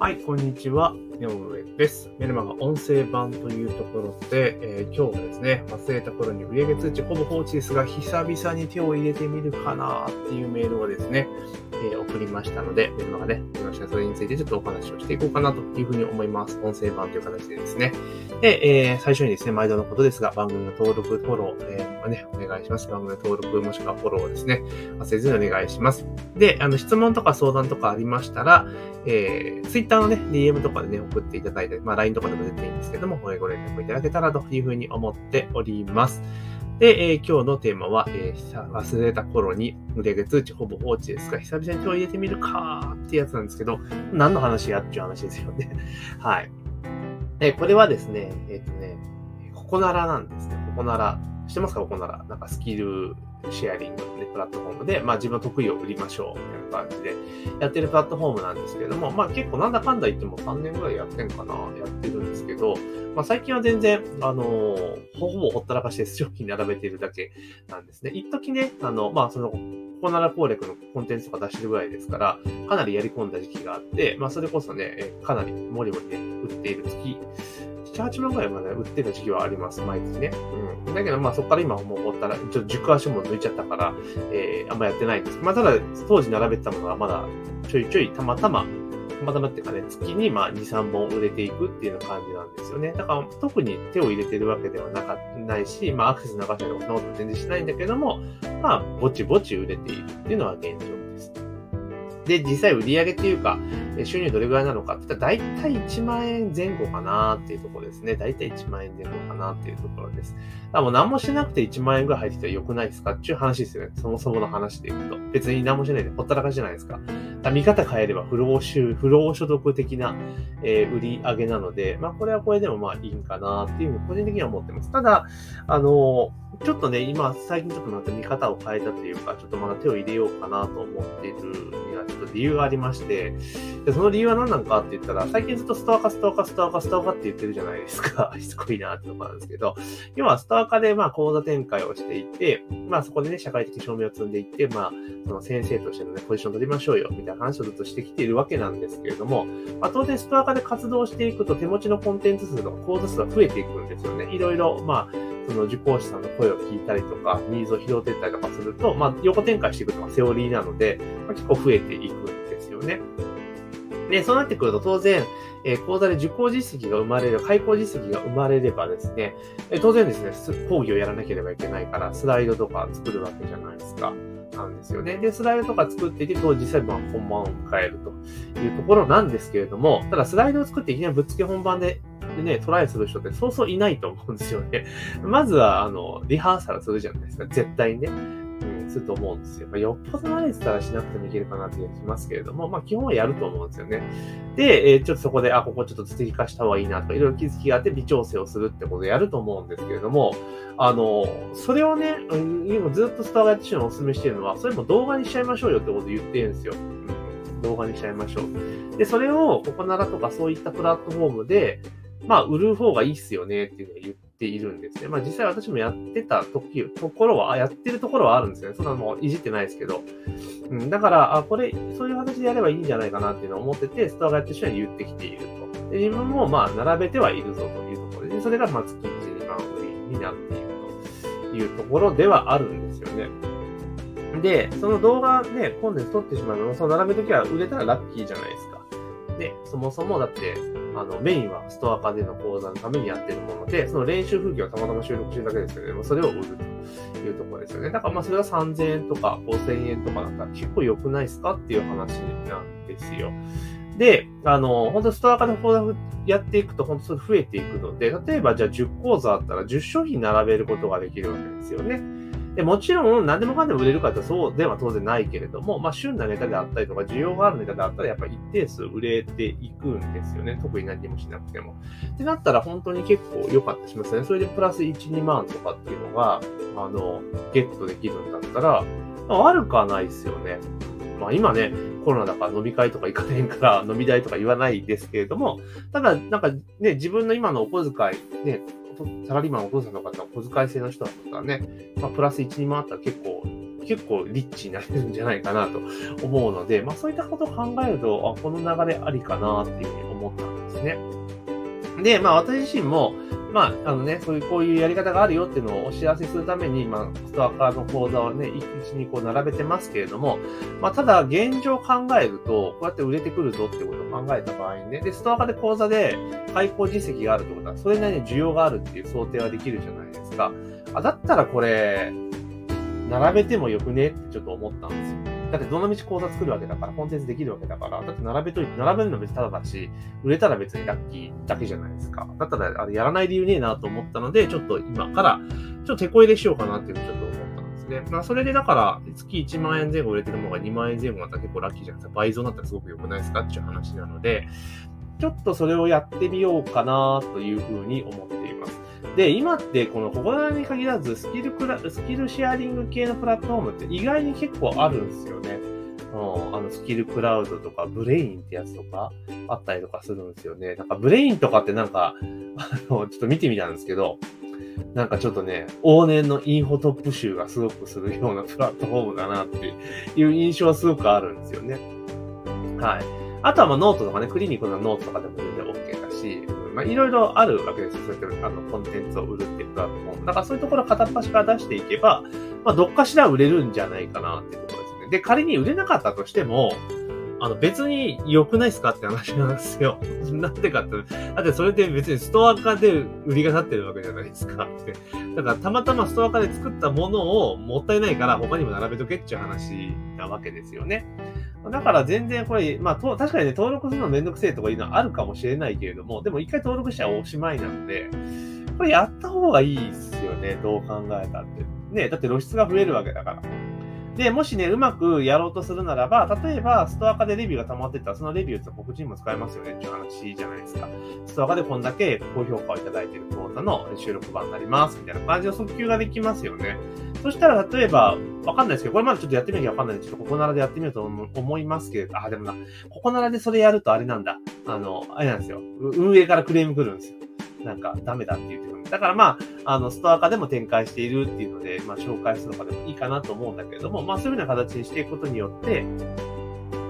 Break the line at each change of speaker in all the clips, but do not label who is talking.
はい、こんにちは。井上です。メルマガ音声版というところで、えー今日はですね、忘れた頃に売上通知ほぼ放置ですが、久々に手を入れてみるかなっていうメールをですね、え送りましたので、メルマガね、よろしくそれについてちょっとお話をしていこうかなというふうに思います。音声版という形でですね。で、えー最初にですね、毎度のことですが、番組の登録、フォロー、えーね、お願いします。番組の登録もしくはフォローをですね、忘れずにお願いします。で、あの、質問とか相談とかありましたら、えー、Twitter のね、DM とかでね、送っていただいて、まあ LINE とかでも出ていいんですけども、ご連絡いただけたらというふうに思っております。で、えー今日のテーマは、えー忘れた頃に売上通知ほぼ放置ですが、久々に今日入れてみるかーってやつなんですけど、何の話やっていう話ですよね。はい。えーこれはですね、えっ、とね、ここならなんですね。ここなら。知ってますか？ここなら。なんかスキルシェアリングのね、プラットフォームで、まあ自分の得意を売りましょう、みたいな感じでやってるプラットフォームなんですけれども、まあ結構なんだかんだ言っても3年ぐらいやってんかな、やってるんですけど、まあ最近は全然、あのーほぼほったらかして商品並べているだけなんですね。一時ね、あの、まあその、ココナラ攻略のコンテンツとか出してるぐらいですから、かなりやり込んだ時期があって、まあそれこそね、えかなりもりもりね、売っている月、7、8万ぐらいまで売ってた時期はあります、毎月ね。うん。だけど、まあそこから今もうほったら、ちょっと軸足も抜いちゃったから、えー、あんまやってないんです。まあただ、当時並べてたものはまだちょいちょいたまたま、たまたまっていうかね、月にまあ2、3本売れていくっていう感じなんですよね。だから特に手を入れてるわけではなかないし、まあアクセス流したりとかそんなこと全然しないんだけども、まあぼちぼち売れているっていうのは現状で。実際売上っていうか、収入どれぐらいなのかって言ったら、大体1万円前後かなっていうところですね。大体1万円前後かなっていうところです。だもう何もしなくて1万円ぐらい入ってきたら良くないですかっていう話ですよね。そもそもの話でいくと。別に何もしないでほったらかしじゃないですか。見方変えれば不労収、不労所得的な、えー売り上げなので、まあこれはこれでもまあいいんかなっていうふうに個人的には思ってます。ただ、あのちょっとね、今、最近ちょっとまた見方を変えたというか、ちょっとまだ手を入れようかなと思っているには、ちょっと理由がありまして、でその理由は何なのかって言ったら、最近ずっとストアカ、ストアカ、ストアカ、ストアカって言ってるじゃないですか。しつこいなってとこなんですけど、要はストアカでまあ講座展開をしていて、まあそこでね、社会的証明を積んでいって、まあ、その先生としてのね、ポジション取りましょうよ、みたいな話をずっとしてきているわけなんですけれども、まあ当然ストアカで活動していくと手持ちのコンテンツ数とか講座数が増えていくんですよね。いろいろ、まあ、その受講生さんの声を聞いたりとか、ニーズを拾っていったりとかすると、まあ、横展開していくのがセオリーなので、まあ、結構増えていくんですよね。で、そうなってくると当然、えー講座で受講実績が生まれる、開講実績が生まれればですね、えー当然ですね、講義をやらなければいけないから、スライドとか作るわけじゃないですか。なんですよね。で、スライドとか作っていて、と実際まあ本番を迎えるというところなんですけれども、ただスライドを作っていきなりぶっつけ本番ででね、トライする人ってそうそういないと思うんですよね。まずは、あの、リハーサルするじゃないですか。絶対にね。すると思うんですよ。まあ、よっぽど慣れてたらしなくてもいけるかなって気がしますけれども、まあ、基本はやると思うんですよね。で、えーちょっとそこで、あ、ここちょっと追加した方がいいなとか、いろいろ気づきがあって微調整をするってことをやると思うんですけれども、あの、それをね、今ずっとスターがやってるのをお勧めしてるのは、それも動画にしちゃいましょうよってことを言ってるんですよ。動画にしちゃいましょう。で、それを、ココナラとかそういったプラットフォームで、まあ、売る方がいいっすよねっていうふうに言ってているんですね。まあ、実際私もやってた時、ところは、あやってるところはあるんですよね。そんなのいじってないですけど。うん、だから、あ、これ、そういう形でやればいいんじゃないかなっていうのを思ってて、ストアがやってる人に言ってきていると。で、自分もまあ、並べてはいるぞというところで、それがまあ、月1、2万売りになっているというところではあるんですよね。で、その動画ね、コンテンツ撮ってしまうのも、その並べときは売れたらラッキーじゃないですか。で、そもそもだって、あの、メインはストア化での講座のためにやってるもので、その練習風景をたまたま収録してるだけですよね。まあそれを売るというところですよね。だからまあそれが3000円とか5000円とかだったら結構良くないですかっていう話なんですよ。で、あの、本当ストア化で講座やっていくと本当それ増えていくので、例えばじゃあ10講座あったら10商品並べることができるわけですよね。で、もちろん何でもかんでも売れるかってそうでは当然ないけれども、まあ旬なネタであったりとか需要があるネタであったらやっぱり一定数売れていくんですよね。特に何もしなくても。ってなったら本当に結構良かったりしますね。それでプラス1、2万とかっていうのが、あの、ゲットできるんだったら、まあ悪くはないですよね。まあ今ね、コロナだから飲み会とか行かへんから飲み代とか言わないですけれども、ただなんかね、自分の今のお小遣い、ね、サラリーマンお父さんの方、小遣い制の人だったらね、まあプラス1、2万あったら結構結構リッチになれるんじゃないかなと思うので、まあそういったことを考えると、あこの流れありかなっていうふうに思ったんですね。で、まあ私自身も、まあ、あのね、そういうこういうやり方があるよっていうのをお知らせするために、まあ、ストアカーの講座をね、一日にこう並べてますけれども、まあ、ただ、現状考えると、こうやって売れてくるぞってことを考えた場合にね、で、ストアカーで講座で開講実績があるってことは、それなりに需要があるっていう想定はできるじゃないですか。あ、だったらこれ、並べてもよくねってちょっと思ったんですよ。だってどの道講座作るわけだから、コンテンツできるわけだから、だって並べといて、並べるの別にただだし、売れたら別にラッキーだけじゃないですか。だったら、あれやらない理由ねえなと思ったので、ちょっと今から、ちょっと手こ入れしようかなっていうふうにちょっと思ったんですね。まあ、それでだから、月1万円前後売れてるものが2万円前後だったら結構ラッキーじゃないですか。倍増になったらすごく良くないですかっていう話なので、ちょっとそれをやってみようかなというふうに思って。で、今ってこのここに限らずスキルクラ、スキルシェアリング系のプラットフォームって意外に結構あるんですよね。うん、あの、スキルクラウドとか、ブレインってやつとか、あったりとかするんですよね。なんか、ブレインとかってなんか、あの、ちょっと見てみたんですけど、なんかちょっとね、往年のインフォトップ臭がすごくするようなプラットフォームだなっていう印象はすごくあるんですよね。はい。あとはまあノートとかね、クリニックのノートとかでも全然 OK だし、まあいろいろあるわけですよ。そうやってあのコンテンツを売るっていうプラットフォーム。だからそういうところ片っ端から出していけば、まあどっかしら売れるんじゃないかなっていうところですね。で、仮に売れなかったとしても、あの別に良くないですかって話なんですよ。なんでかって、だってそれって別にストア化で売りが立ってるわけじゃないですかって。だからたまたまストア化で作ったものをもったいないから他にも並べとけっていう話なわけですよね。だから全然これ、まあと、確かにね、登録するのめんどくせえとかいうのはあるかもしれないけれども、でも一回登録したらおしまいなので、これやった方がいいっすよね、どう考えたって。ね、だって露出が増えるわけだから。で、もしね、うまくやろうとするならば、例えば、ストア化でレビューが溜まってたら、そのレビューって告知にも使えますよねっていう話じゃないですか。ストア化でこんだけ高評価をいただいている講座の収録版になります、みたいな感じの訴求ができますよね。そしたら、例えば、わかんないですけど、これまでちょっとやってみなきゃわかんないんで、ちょっとここならでやってみようと思いますけど、あ、でもな、ここならでそれやるとあれなんだ。あの、あれなんですよ。運営からクレーム来るんですよ。なんかダメだって言ってく。だからまあ、あの、ストア化でも展開しているっていうので、まあ、紹介するのかでもいいかなと思うんだけれども、まあ、そういうふうな形にしていくことによって、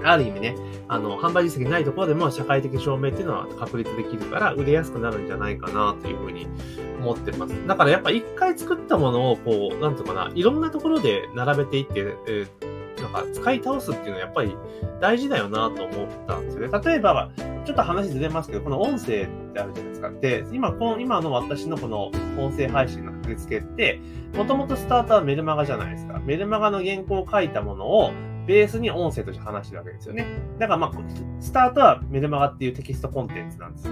ある意味ね、あの、販売実績ないところでも社会的証明っていうのは確立できるから、売れやすくなるんじゃないかなというふうに思ってます。だからやっぱ一回作ったものを、こう、なんとかな、いろんなところで並べていって、えーなんか使い倒すっていうのはやっぱり大事だよなと思ったんですよね。例えば、ちょっと話ずれますけど、この音声ってあるじゃないですか。で、今、この、今の私のこの音声配信の受付けって、もともとスタートはメルマガじゃないですか。メルマガの原稿を書いたものを、ベースに音声として話してるわけですよね。だからまあ、スタートはメルマガっていうテキストコンテンツなんです。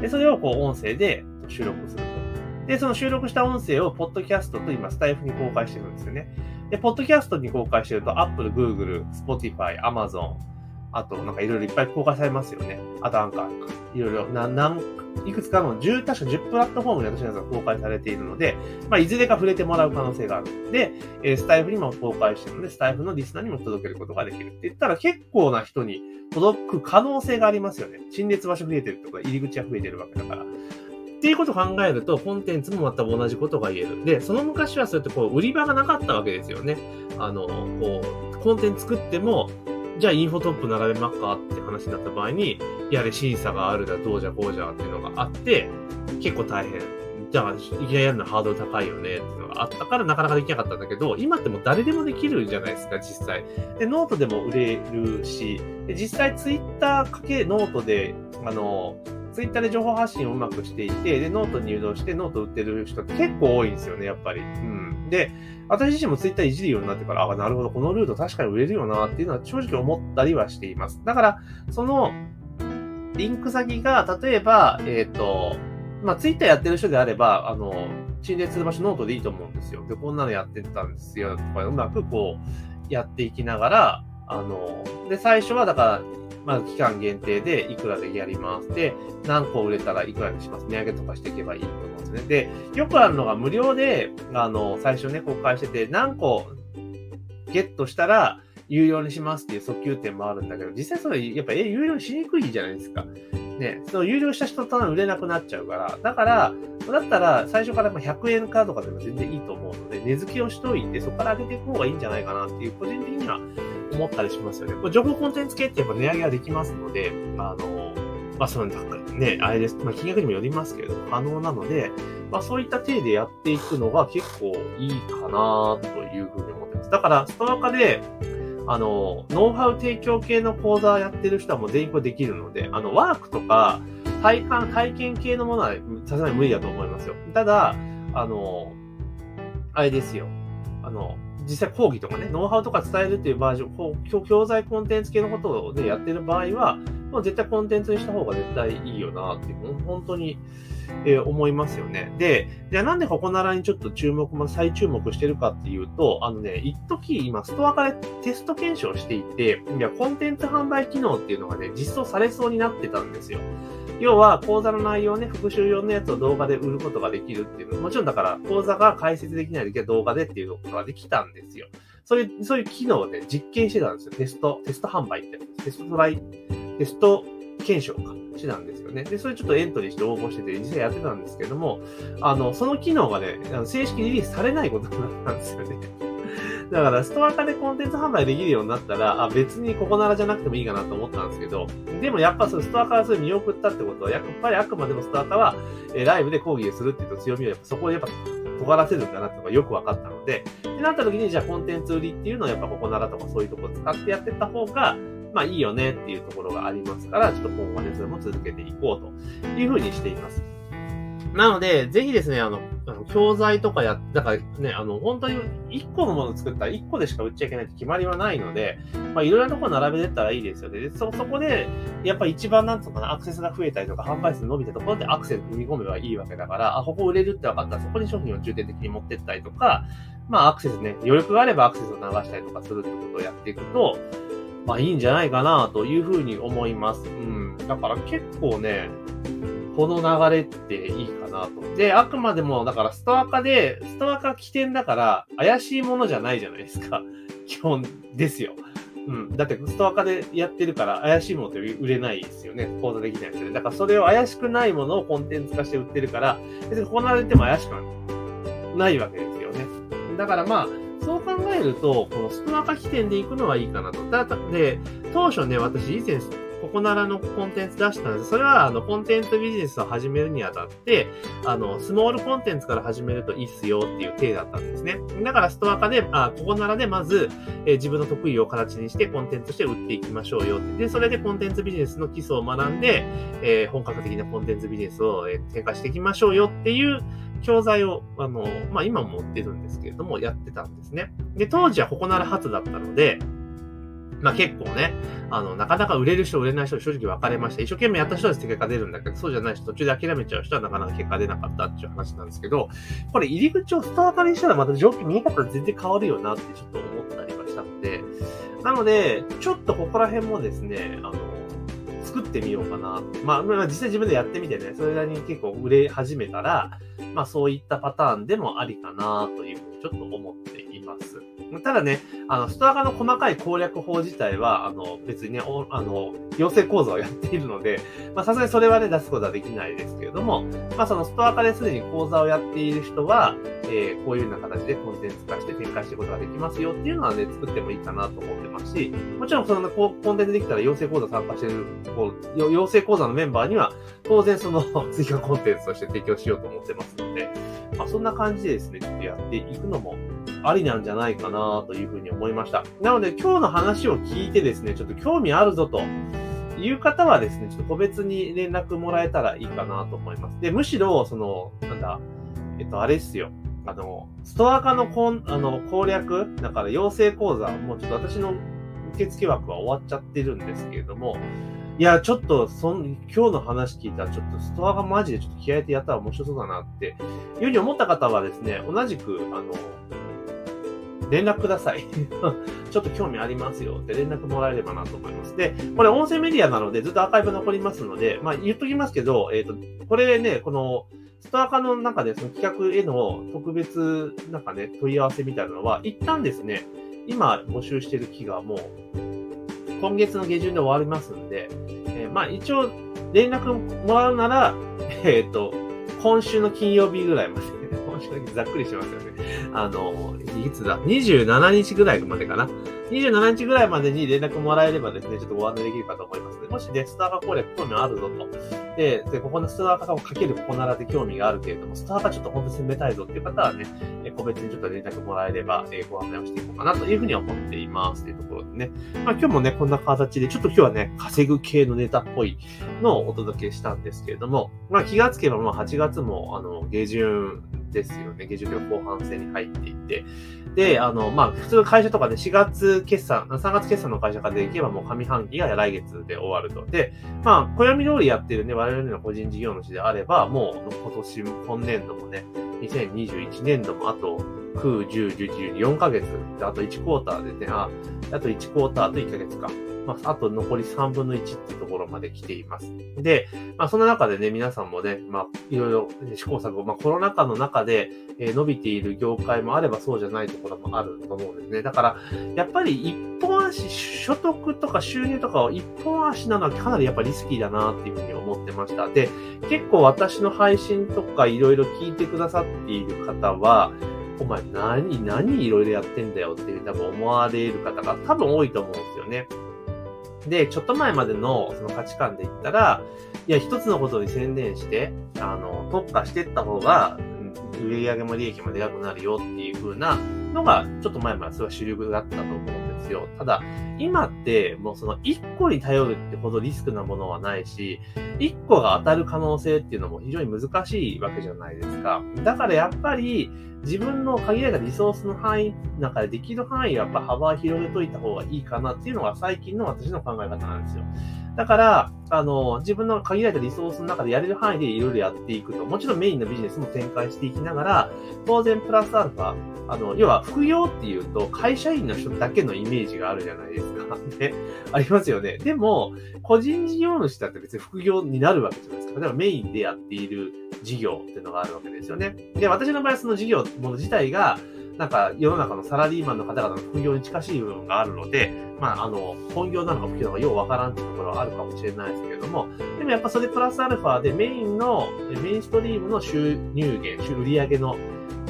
で、それをこう音声で収録すると。で、その収録した音声をポッドキャストと今スタイフに公開してるんですよね。で、ポッドキャストに公開してると Apple、Google、Spotify、Amazon、あとなんかいろいろいっぱい公開されますよね。あとなんか、いろいろ、な、なん、いくつかの10、確か10プラットフォームに私のやつが公開されているので、まあ、いずれか触れてもらう可能性がある。で、えー、スタイフにも公開してるので、スタイフのリスナーにも届けることができるって言ったら結構な人に届く可能性がありますよね。陳列場所増えてるとか、入り口が増えてるわけだから。っていうことを考えると、コンテンツもまた同じことが言える。で、その昔はそうやってこう、売り場がなかったわけですよね。あの、こう、コンテンツ作っても、じゃあインフォトップ並べますかって話になった場合に、やれ審査があるだ、どうじゃこうじゃっていうのがあって、結構大変。じゃあ、いきなりやるのはハードル高いよねっていうのがあったからなかなかできなかったんだけど、今ってもう誰でもできるじゃないですか、実際。で、ノートでも売れるし、で実際ツイッターかけノートで、あの、ツイッターで情報発信をうまくしていて、で、ノートに誘導してノート売ってる人って結構多いんですよね、やっぱり。うん。で、私自身もツイッターいじるようになってから、あ、なるほど、このルート確かに売れるよなっていうのは正直思ったりはしています。だから、その、リンク先が、例えば、えっ、ー、と、まあ、ツイッターやってる人であれば、あの、陳列する場所ノートでいいと思うんですよ。で、こんなのやってたんですよ、とか、うまくこう、やっていきながら、あの、で、最初は、だから、まず期間限定でいくらでやります。で、何個売れたらいくらにします。値上げとかしていけばいいと思うんですね。で、よくあるのが無料で、あの、最初ね、公開してて、何個ゲットしたら有料にしますっていう訴求点もあるんだけど、実際それ、やっぱ、え、有料にしにくいじゃないですか。ね、その有料した人とは売れなくなっちゃうから、だから、だったら最初から100円かとかでも全然いいと思うので、値付けをしといて、そこから上げていく方がいいんじゃないかなっていう、個人的には思ったりしますよね。これ情報コンテンツ系ってやっぱ値上げはできますので、あの、まあ、その、ね、あれです。まあ、金額にもよりますけれども、可能なので、まあ、そういった体でやっていくのが結構いいかなというふうに思ってます。だから、ストア化で、あの、ノウハウ提供系の講座やってる人はもう全員これできるので、あの、ワークとか、体感、体験系のものはさすがに無理だと思いますよ。ただ、あの、あれですよ。あの、実際講義とかね、ノウハウとか伝えるっていうバージョン、教材コンテンツ系のことを、ね、やってる場合は、もう絶対コンテンツにした方が絶対いいよなっていう、本当に、えー、思いますよね。で、じゃあなんでここならにちょっと注目、ま再注目してるかっていうと、あのね、一時今ストアからテスト検証していて、いや、コンテンツ販売機能っていうのがね、実装されそうになってたんですよ。要は、講座の内容ね、復習用のやつを動画で売ることができるっていうの。もちろんだから、講座が解説できないときは動画でっていうことができたんですよ。そういう、そういう機能をね、実験してたんですよ。テスト、テスト販売って。テストトライ、テスト検証か。してたんですよね。で、それちょっとエントリーして応募してて、実際やってたんですけども、あの、その機能がね、正式リリースされないことになったんですよね。だから、ストア化でコンテンツ販売できるようになったら、あ、別にここならじゃなくてもいいかなと思ったんですけど、でもやっぱそのストア化はそれ見送ったってことは、やっぱりあくまでもストア化は、えライブで講義をするっていうと強みをやっぱそこをやっぱ尖らせるんだなってのがよく分かったので、ってなった時に、じゃあコンテンツ売りっていうのをやっぱここならとかそういうとこ使ってやってった方が、まあいいよねっていうところがありますから、ちょっと今後ね、それも続けていこうというふうにしています。なので、ぜひですね、あの、あの教材とかや、だからね、あの、本当に1個のものを作ったら1個でしか売っちゃいけないって決まりはないので、まあ、いろいろなところ並べてったらいいですよね。で、そ、そこで、やっぱ一番なんとかな、アクセスが増えたりとか、販売数伸びたところでアクセス踏み込めばいいわけだから、あ、ここ売れるって分かったら、そこに商品を重点的に持ってったりとか、まあ、アクセスね、余力があればアクセスを流したりとかするってことをやっていくと、まあいいんじゃないかなというふうに思います。うん。だから結構ね、この流れっていいかなと。で、あくまでも、だからストア化で、ストア化起点だから、怪しいものじゃないじゃないですか。基本ですよ。うん。だって、ストア化でやってるから、怪しいものって売れないですよね。講座できないですよね。だから、それを怪しくないものをコンテンツ化して売ってるから、別にこうなれても怪しくないわけですよね。だからまあ、そう考えると、このストア化起点で行くのはいいかなと。だで、当初ね、私以前、ここならのコンテンツ出したんです。それは、あの、コンテンツビジネスを始めるにあたって、あの、スモールコンテンツから始めるといいっすよっていう体だったんですね。だから、ストア化で、あ、ここならでまず、えー、自分の得意を形にしてコンテンツとして売っていきましょうよって。で、それでコンテンツビジネスの基礎を学んで、えー、本格的なコンテンツビジネスを、えー、展開していきましょうよっていう、教材を、あの、まあ、今も持ってるんですけれども、やってたんですね。で、当時はここなら初だったので、まあ結構ね、あの、なかなか売れる人、売れない人、正直分かれました。一生懸命やった人は結果出るんだけど、そうじゃない人、途中で諦めちゃう人はなかなか結果出なかったっていう話なんですけど、これ入り口をスタートにしたらまた状況見え方全然変わるよなってちょっと思ったりはしたので、なので、ちょっとここら辺もですね、あの、作ってみようかな。まあ、まあ、実際自分でやってみてね、それなりに結構売れ始めたら、まあそういったパターンでもありかなというふうにちょっと思って。ただね、あの、ストア化の細かい攻略法自体は、あの、別にね、あの、養成講座をやっているので、まあ、さすがにそれはね、出すことはできないですけれども、まあ、そのストア化ですでに講座をやっている人は、えー、こういうような形でコンテンツ化して展開していくことができますよっていうのはね、作ってもいいかなと思ってますし、もちろんそのコンテンツできたら養成講座参加してる、こう養成講座のメンバーには、当然その 追加コンテンツとして提供しようと思ってますので、まあ、そんな感じでですね、ちょっとやっていくのもありなんじゃないかなというふうに思いました。なので今日の話を聞いてですね、ちょっと興味あるぞという方はですね、ちょっと個別に連絡もらえたらいいかなと思います。で、むしろ、その、なんだ、えっと、あれっすよ。あの、ストア化のこんあの攻略、だから養成講座、もうちょっと私の受付枠は終わっちゃってるんですけれども、いや、ちょっと、そん、今日の話聞いたら、ちょっとストアがマジでちょっと気合入れてやったら面白そうだなって、いうふうに思った方はですね、同じく、あの、連絡ください。ちょっと興味ありますよって連絡もらえればなと思います。で、これ音声メディアなのでずっとアーカイブ残りますので、まあ言っときますけど、えっ、ー、と、これね、この、ストア化の中でその企画への特別なんかね、問い合わせみたいなのは、一旦ですね、今募集してる期がもう、今月の下旬で終わりますんで、えー、まあ一応、連絡もらうなら、えっ、と、今週の金曜日ぐらいまで、ざっくりしてますよね。あの、いつだ ?27 日ぐらいまでかな？27日ぐらいまでに連絡もらえればですね、ちょっとご案内できるかと思いますので、もしね、スターバ攻略興味あるぞと。で、で、ここのスターバをかけるここならで興味があるけれども、スターバちょっと本当に攻めたいぞっていう方はね、え個別にちょっと連絡もらえれば、えご案内をしていこうかなというふうに思っています。というところでね。まあ今日もね、こんな形で、ちょっと今日はね、稼ぐ系のネタっぽいのをお届けしたんですけれども、まあ気がつけばもう8月も、あの、下旬ですよね。下旬で後半戦に入っていって。で、あの、まあ、普通の会社とかで4月決算、3月決算の会社からでいけばもう上半期が来月で終わると。で、まあ、暦通りやってるね、我々の個人事業主であれば、もう今年、今年度もね、2021年度もあと9、10、11、12、4ヶ月、あと1クォーターでね、あ、あと1クォーターと1ヶ月か。まあ、あと残り3分の1っていうところまで来ています。で、まあ、その中でね、皆さんもね、まあ、いろいろ試行錯誤、まあ、コロナ禍の中で、え、伸びている業界もあればそうじゃないところもあると思うんですね。だから、やっぱり一本足、所得とか収入とかを一本足なのはかなりやっぱリスキーだなっていうふうに思ってました。で、結構私の配信とかいろいろ聞いてくださっている方は、お前何、何いろいろやってんだよっていう多分思われる方が多分多いと思うんですよね。で、ちょっと前までのその価値観で言ったら、いや、一つのことに専念して、あの、特化していった方が、売上も利益もでかくなるよっていう風なのが、ちょっと前までそれは主流だったと思うんですよ。ただ、今って、もうその一個に頼るってほどリスクなものはないし、一個が当たる可能性っていうのも非常に難しいわけじゃないですか。だからやっぱり、自分の限られたリソースの範囲の中でできる範囲はやっぱ幅を広げといた方がいいかなっていうのが最近の私の考え方なんですよ。だから、あの、自分の限られたリソースの中でやれる範囲でいろいろやっていくと。もちろんメインのビジネスも展開していきながら、当然プラスアルファ、あの、要は副業っていうと会社員の人だけのイメージがあるじゃないですか。ね。ありますよね。でも、個人事業主だって別に副業になるわけじゃないですか。例えばメインでやっている事業っていうのがあるわけですよね。で、私の場合はその事業もの自体が、なんか世の中のサラリーマンの方々の副業に近しい部分があるので、まあ、あの、本業なのか副業なのかようわからんっていうところはあるかもしれないですけれども、でもやっぱそれプラスアルファでメインの、メインストリームの収入源、収売上の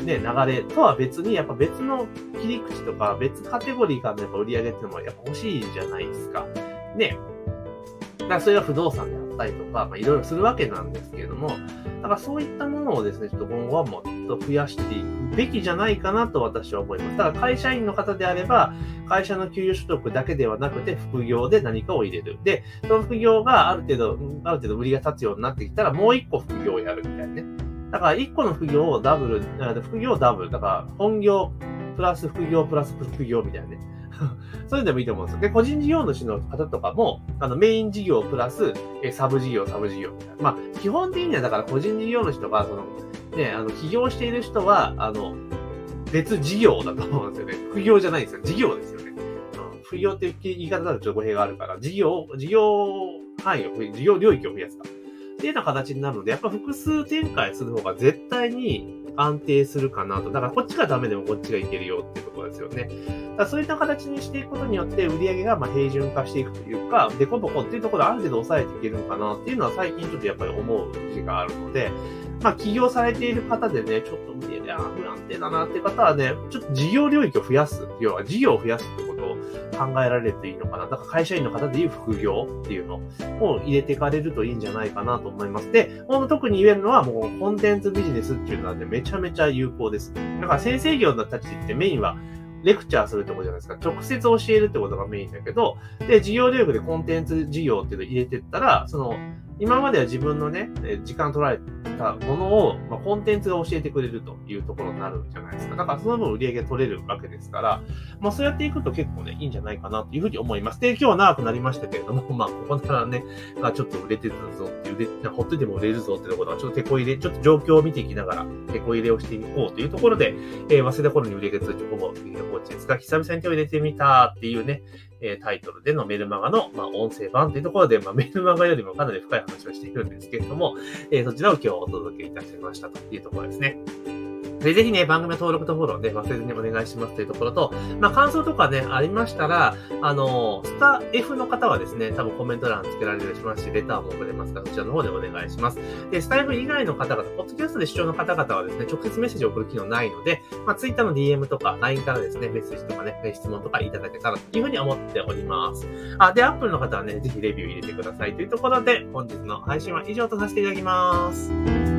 ね、流れとは別に、やっぱ別の切り口とか別カテゴリーからのやっぱ売り上げっていうのもやっぱ欲しいじゃないですか。ね。だからそれが不動産であったりとか、まあいろいろするわけなんですけれども、だからそういったものをですね、ちょっと今後はもっと増やしていくべきじゃないかなと私は思います。ただ会社員の方であれば、会社の給与所得だけではなくて、副業で何かを入れる。で、その副業がある程度、ある程度売りが立つようになってきたら、もう一個副業をやるみたいなね。だから一個の副業をダブル、副業ダブル。だから本業プラス副業プラス副業みたいなね。そういうのでもいいと思うんですよ。で、個人事業主の方とかも、あの、メイン事業プラス、えサブ事業、サブ事業みたいな。まあ、基本的にはだから個人事業主とか、その、ね、あの、起業している人は、あの、別事業だと思うんですよね。副業じゃないんですよ。事業ですよね。うん、副業って言い方だとちょっと語弊があるから、事業、事業範囲を、事業領域を増やすか。っていうような形になるので、やっぱ複数展開する方が絶対に安定するかなと。だからこっちがダメでもこっちがいけるよっていうところですよね。だそういった形にしていくことによって売り上げがま平準化していくというか、デコボコっていうところである程度抑えていけるのかなっていうのは最近ちょっとやっぱり思う時があるので、まあ起業されている方でね、ちょっと売り上げは不安定だなっていう方はね、ちょっと事業領域を増やす。要は事業を増やすことを考えられるといいのかな。だから会社員の方でいう副業っていうのを入れていかれるといいんじゃないかなと思います。で、特に言えるのはもうコンテンツビジネスっていうのはね、めちゃめちゃ有効です。だから先生業のたちってメインはレクチャーするってことじゃないですか。直接教えるってことがメインだけど、で、事業領域でコンテンツ事業っていうのを入れてったら、その、今までは自分のね、時間取られたものを、まあ、コンテンツが教えてくれるというところになるじゃないですか。だからその分売り上げ取れるわけですから、まあそうやっていくと結構ね、いいんじゃないかなというふうに思います。で、今日は長くなりましたけれども、まあここならね、がちょっと売れてたぞっていう、ほっといても売れるぞっていうところは、ちょっと手こ入れ、ちょっと状況を見ていきながら、手こ入れをしていこうというところで、えー、忘れた頃に売り上げ通知ほぼできる放置ですが、久々に手を入れてみたっていうね、えタイトルでのメルマガの、まあ、音声版というところで、まあ、メルマガよりもかなり深い話をしているんですけれども、え、そちらを今日お届けいたしましたというところですね。で、ぜひね、番組の登録とフォローね、忘れずにお願いしますというところと、まあ、感想とかね、ありましたら、あの、スタ F の方はですね、多分コメント欄つけられたりしますし、レターも送れますから、そちらの方でお願いします。で、スタイフ以外の方々、ポッドキャストで視聴の方々はですね、直接メッセージを送る機能ないので、まあ、Twitter の DM とか LINE からですね、メッセージとかね、質問とかいただけたらというふうに思っております。あ、で、Apple の方はね、ぜひレビュー入れてくださいというところで、本日の配信は以上とさせていただきます。